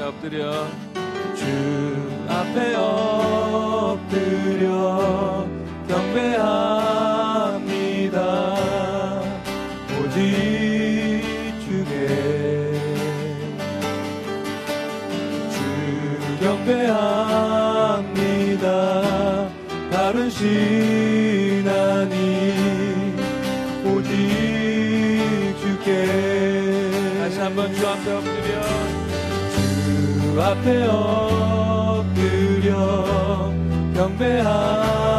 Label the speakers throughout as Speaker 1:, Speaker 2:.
Speaker 1: 엎드려 주 앞에 엎 앞에 엎드려 경배합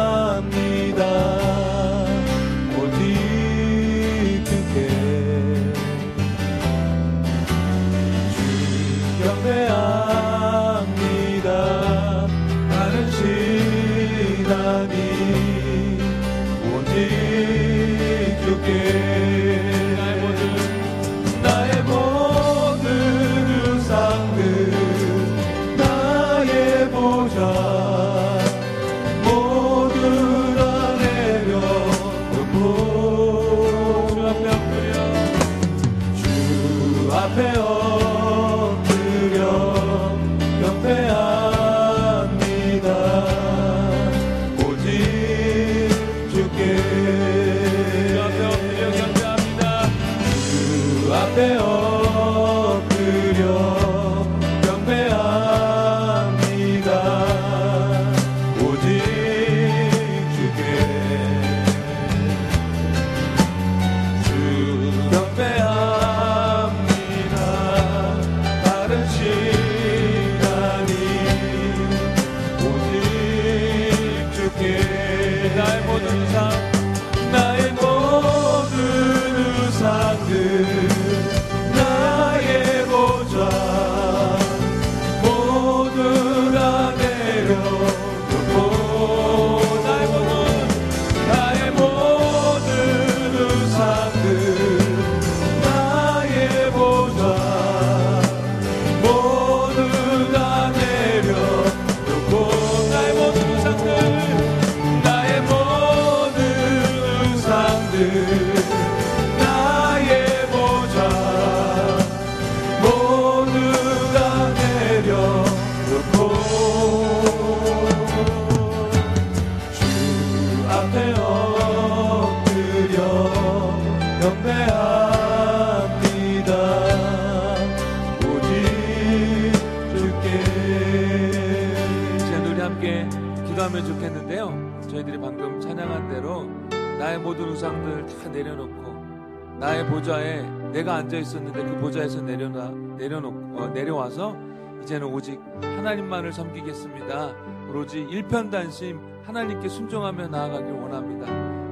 Speaker 1: 기도하면 좋겠는데요 저희들이 방금 찬양한 대로 나의 모든 우상들 다 내려놓고 나의 보좌에 내가 앉아 있었는데 그 보좌에서 내려놔 내려놓고 어, 내려와서 이제는 오직 하나님만을 섬기겠습니다. 오로지 일편단심 하나님께 순종하며 나아가길 원합니다.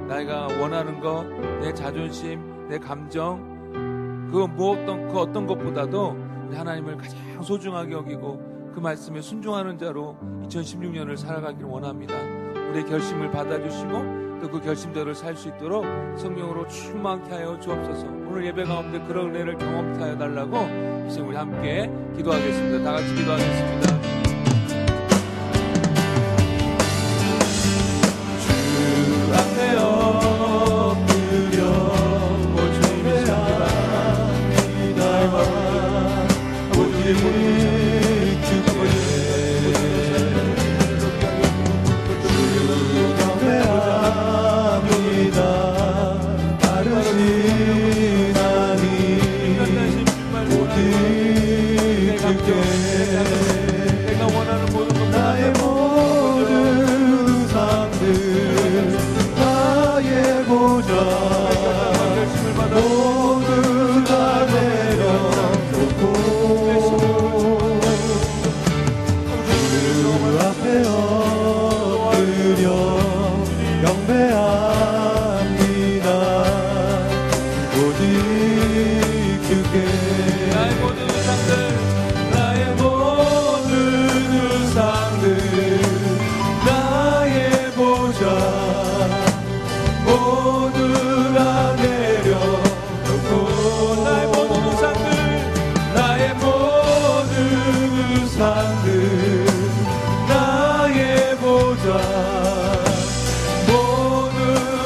Speaker 1: 내가 원하는 것, 내 자존심, 내 감정, 그 무엇던 그 어떤 것보다도 우리 하나님을 가장 소중하게 여기고 그 말씀에 순종하는 자로 2016년을 살아가길 원합니다. 우리의 결심을 받아주시고 또 그 결심대로 살 수 있도록 성령으로 충만케 하여 주옵소서. 오늘 예배 가운데 그런 은혜를 경험케 하여 달라고 이제 우리 함께 기도하겠습니다. 다 같이 기도하겠습니다. 만든 나의 보좌. 모두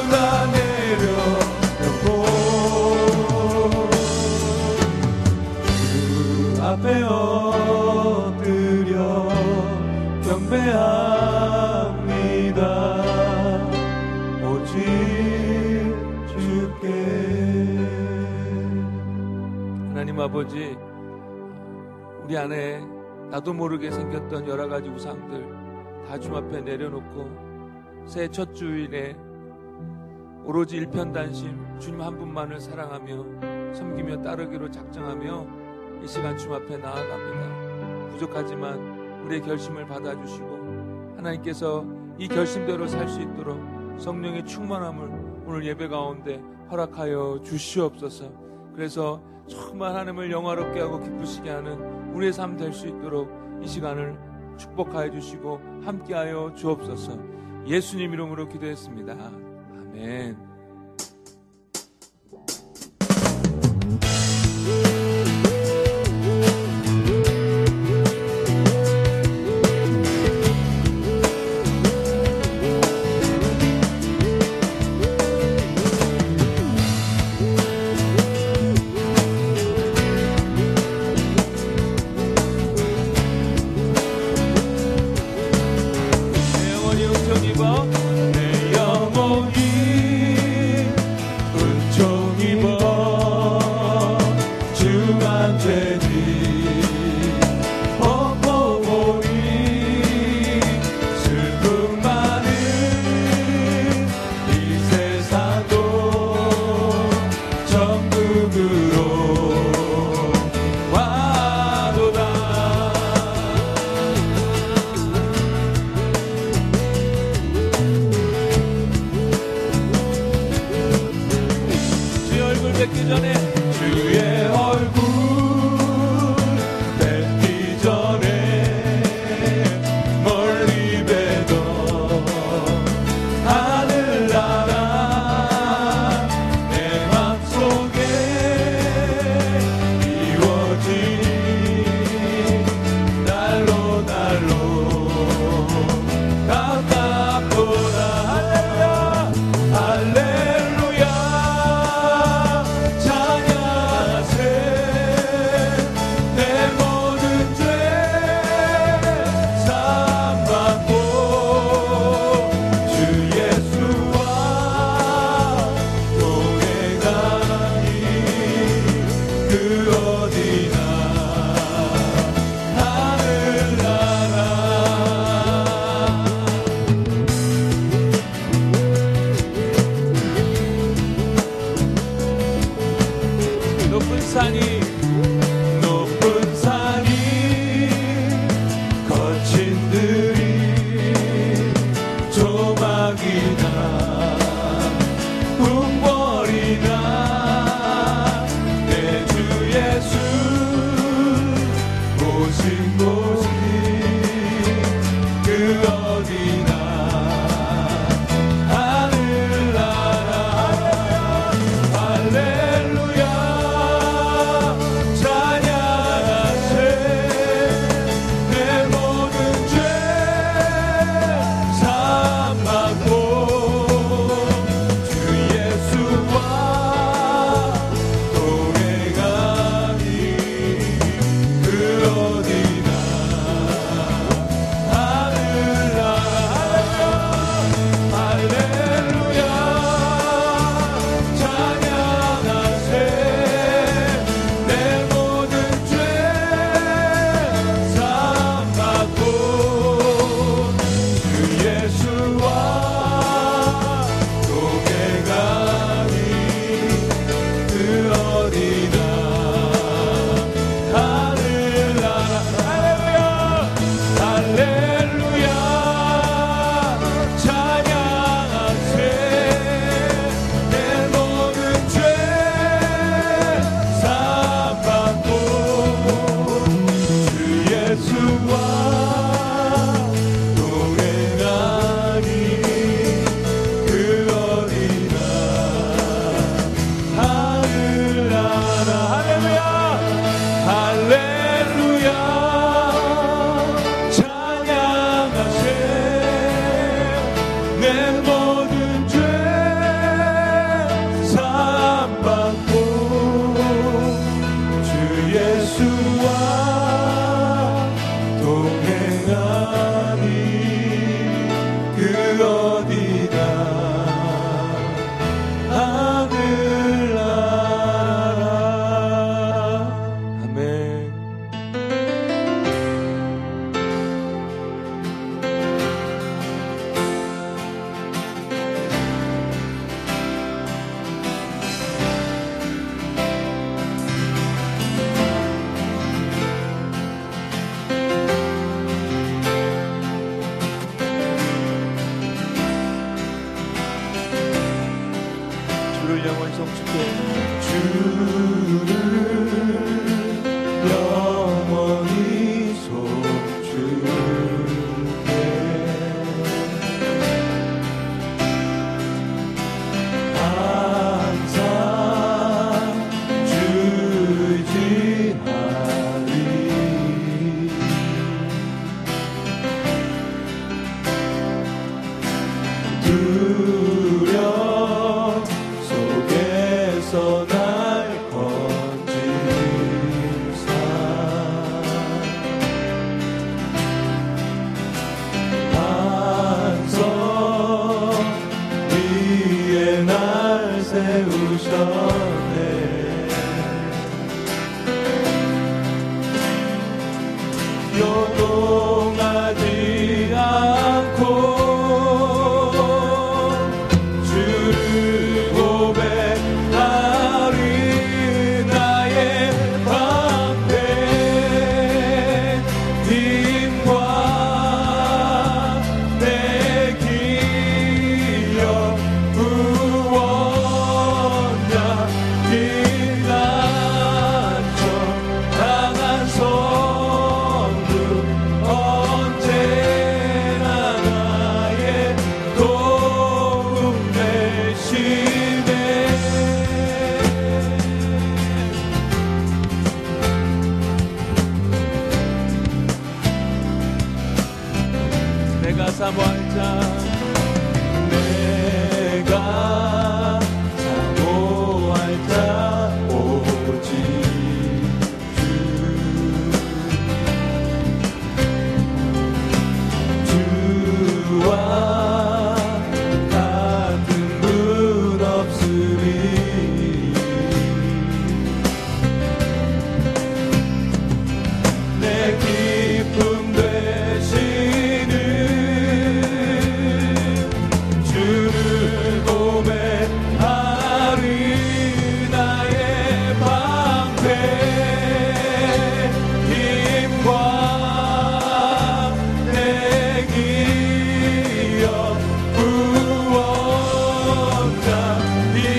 Speaker 1: 다 내려놓고 그 앞에 엎드려 경배합니다. 오직 주께. 하나님 아버지 우리 안에 나도 모르게 생겼던 여러 가지 우상들 다 주님 앞에 내려놓고 새해 첫 주일에 오로지 일편단심 주님 한 분만을 사랑하며 섬기며 따르기로 작정하며 이 시간 주님 앞에 나아갑니다. 부족하지만 우리의 결심을 받아주시고 하나님께서 이 결심대로 살 수 있도록 성령의 충만함을 오늘 예배 가운데 허락하여 주시옵소서. 그래서 정말 하나님을 영화롭게 하고 기쁘시게 하는 우리의 삶 될 수 있도록 이 시간을 축복하여 주시고 함께하여 주옵소서. 예수님 이름으로 기도했습니다. 아멘.
Speaker 2: 주
Speaker 1: nunca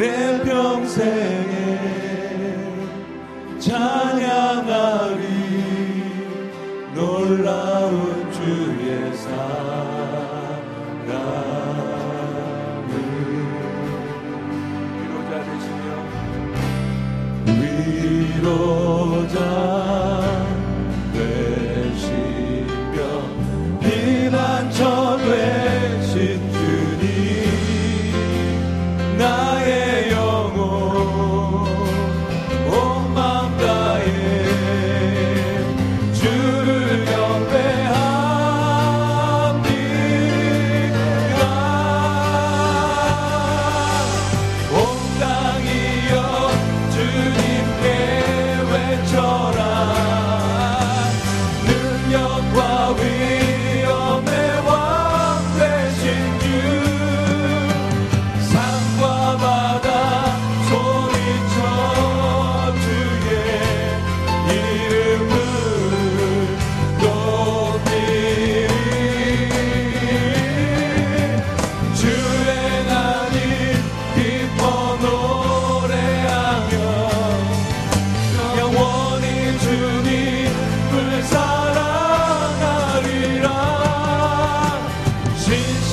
Speaker 1: 내 평생에 찬양하리. 놀라운 주의 사랑을.
Speaker 3: 위로자 되시며
Speaker 1: 위로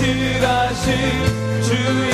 Speaker 1: 하실 주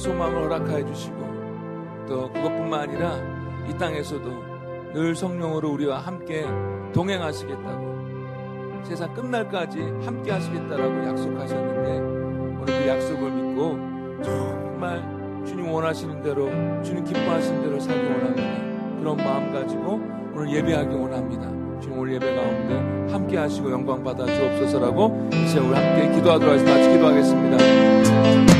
Speaker 4: 소망을 허락하여 주시고 또 그것뿐만 아니라 이 땅에서도 늘 성령으로 우리와 함께 동행하시겠다고 세상 끝날까지 함께 하시겠다라고 약속하셨는데 오늘 그 약속을 믿고 정말 주님 원하시는 대로 주님 기뻐하시는 대로 살기 원합니다. 그런 마음 가지고 오늘 예배하기 원합니다. 주님 오늘 예배 가운데 함께 하시고 영광 받아 주옵소서라고 이제 우리 함께 기도하도록 하겠습니다. 같이 기도하겠습니다.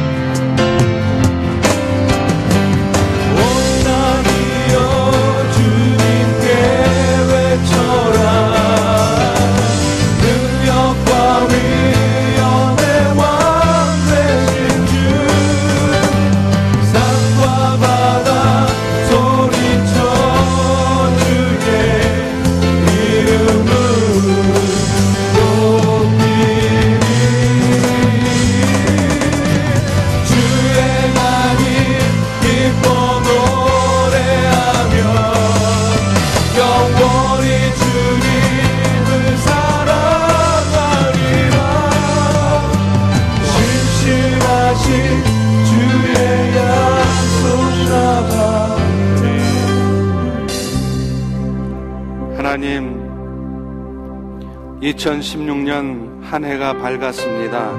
Speaker 5: 2016년 한 해가 밝았습니다.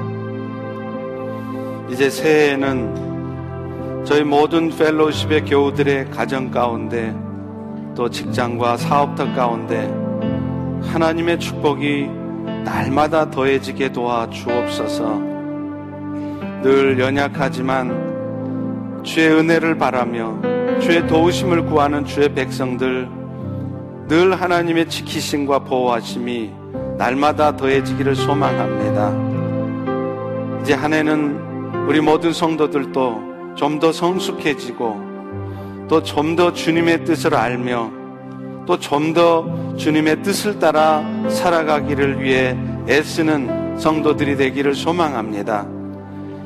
Speaker 5: 이제 새해에는 저희 모든 펠로우십의 교우들의 가정 가운데 또 직장과 사업터 가운데 하나님의 축복이 날마다 더해지게 도와 주옵소서. 늘 연약하지만 주의 은혜를 바라며 주의 도우심을 구하는 주의 백성들 늘 하나님의 지키심과 보호하심이 날마다 더해지기를 소망합니다. 이제 한 해는 우리 모든 성도들도 좀 더 성숙해지고 또 좀 더 주님의 뜻을 알며 또 좀 더 주님의 뜻을 따라 살아가기를 위해 애쓰는 성도들이 되기를 소망합니다.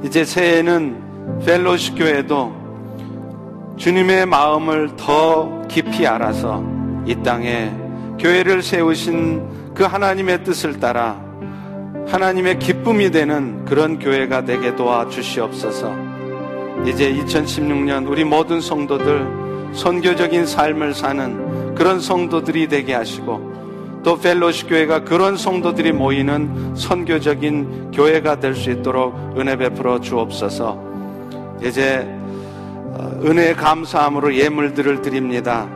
Speaker 5: 이제 새해에는 펠로시 교회도 주님의 마음을 더 깊이 알아서 이 땅에 교회를 세우신 그 하나님의 뜻을 따라 하나님의 기쁨이 되는 그런 교회가 되게 도와 주시옵소서. 이제 2016년 우리 모든 성도들 선교적인 삶을 사는 그런 성도들이 되게 하시고 또 펠로시 교회가 그런 성도들이 모이는 선교적인 교회가 될 수 있도록 은혜 베풀어 주옵소서. 이제 어, 은혜 감사함으로 예물들을 드립니다.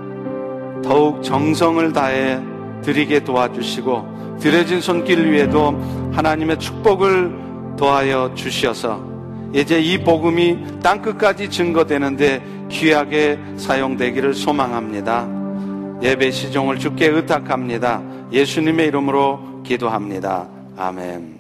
Speaker 5: 더욱 정성을 다해 드리게 도와주시고 드려진 손길 위에도 하나님의 축복을 더하여 주시어서 이제 이 복음이 땅 끝까지 증거되는데 귀하게 사용되기를 소망합니다. 예배 시종을 주께 의탁합니다. 예수님의 이름으로 기도합니다. 아멘.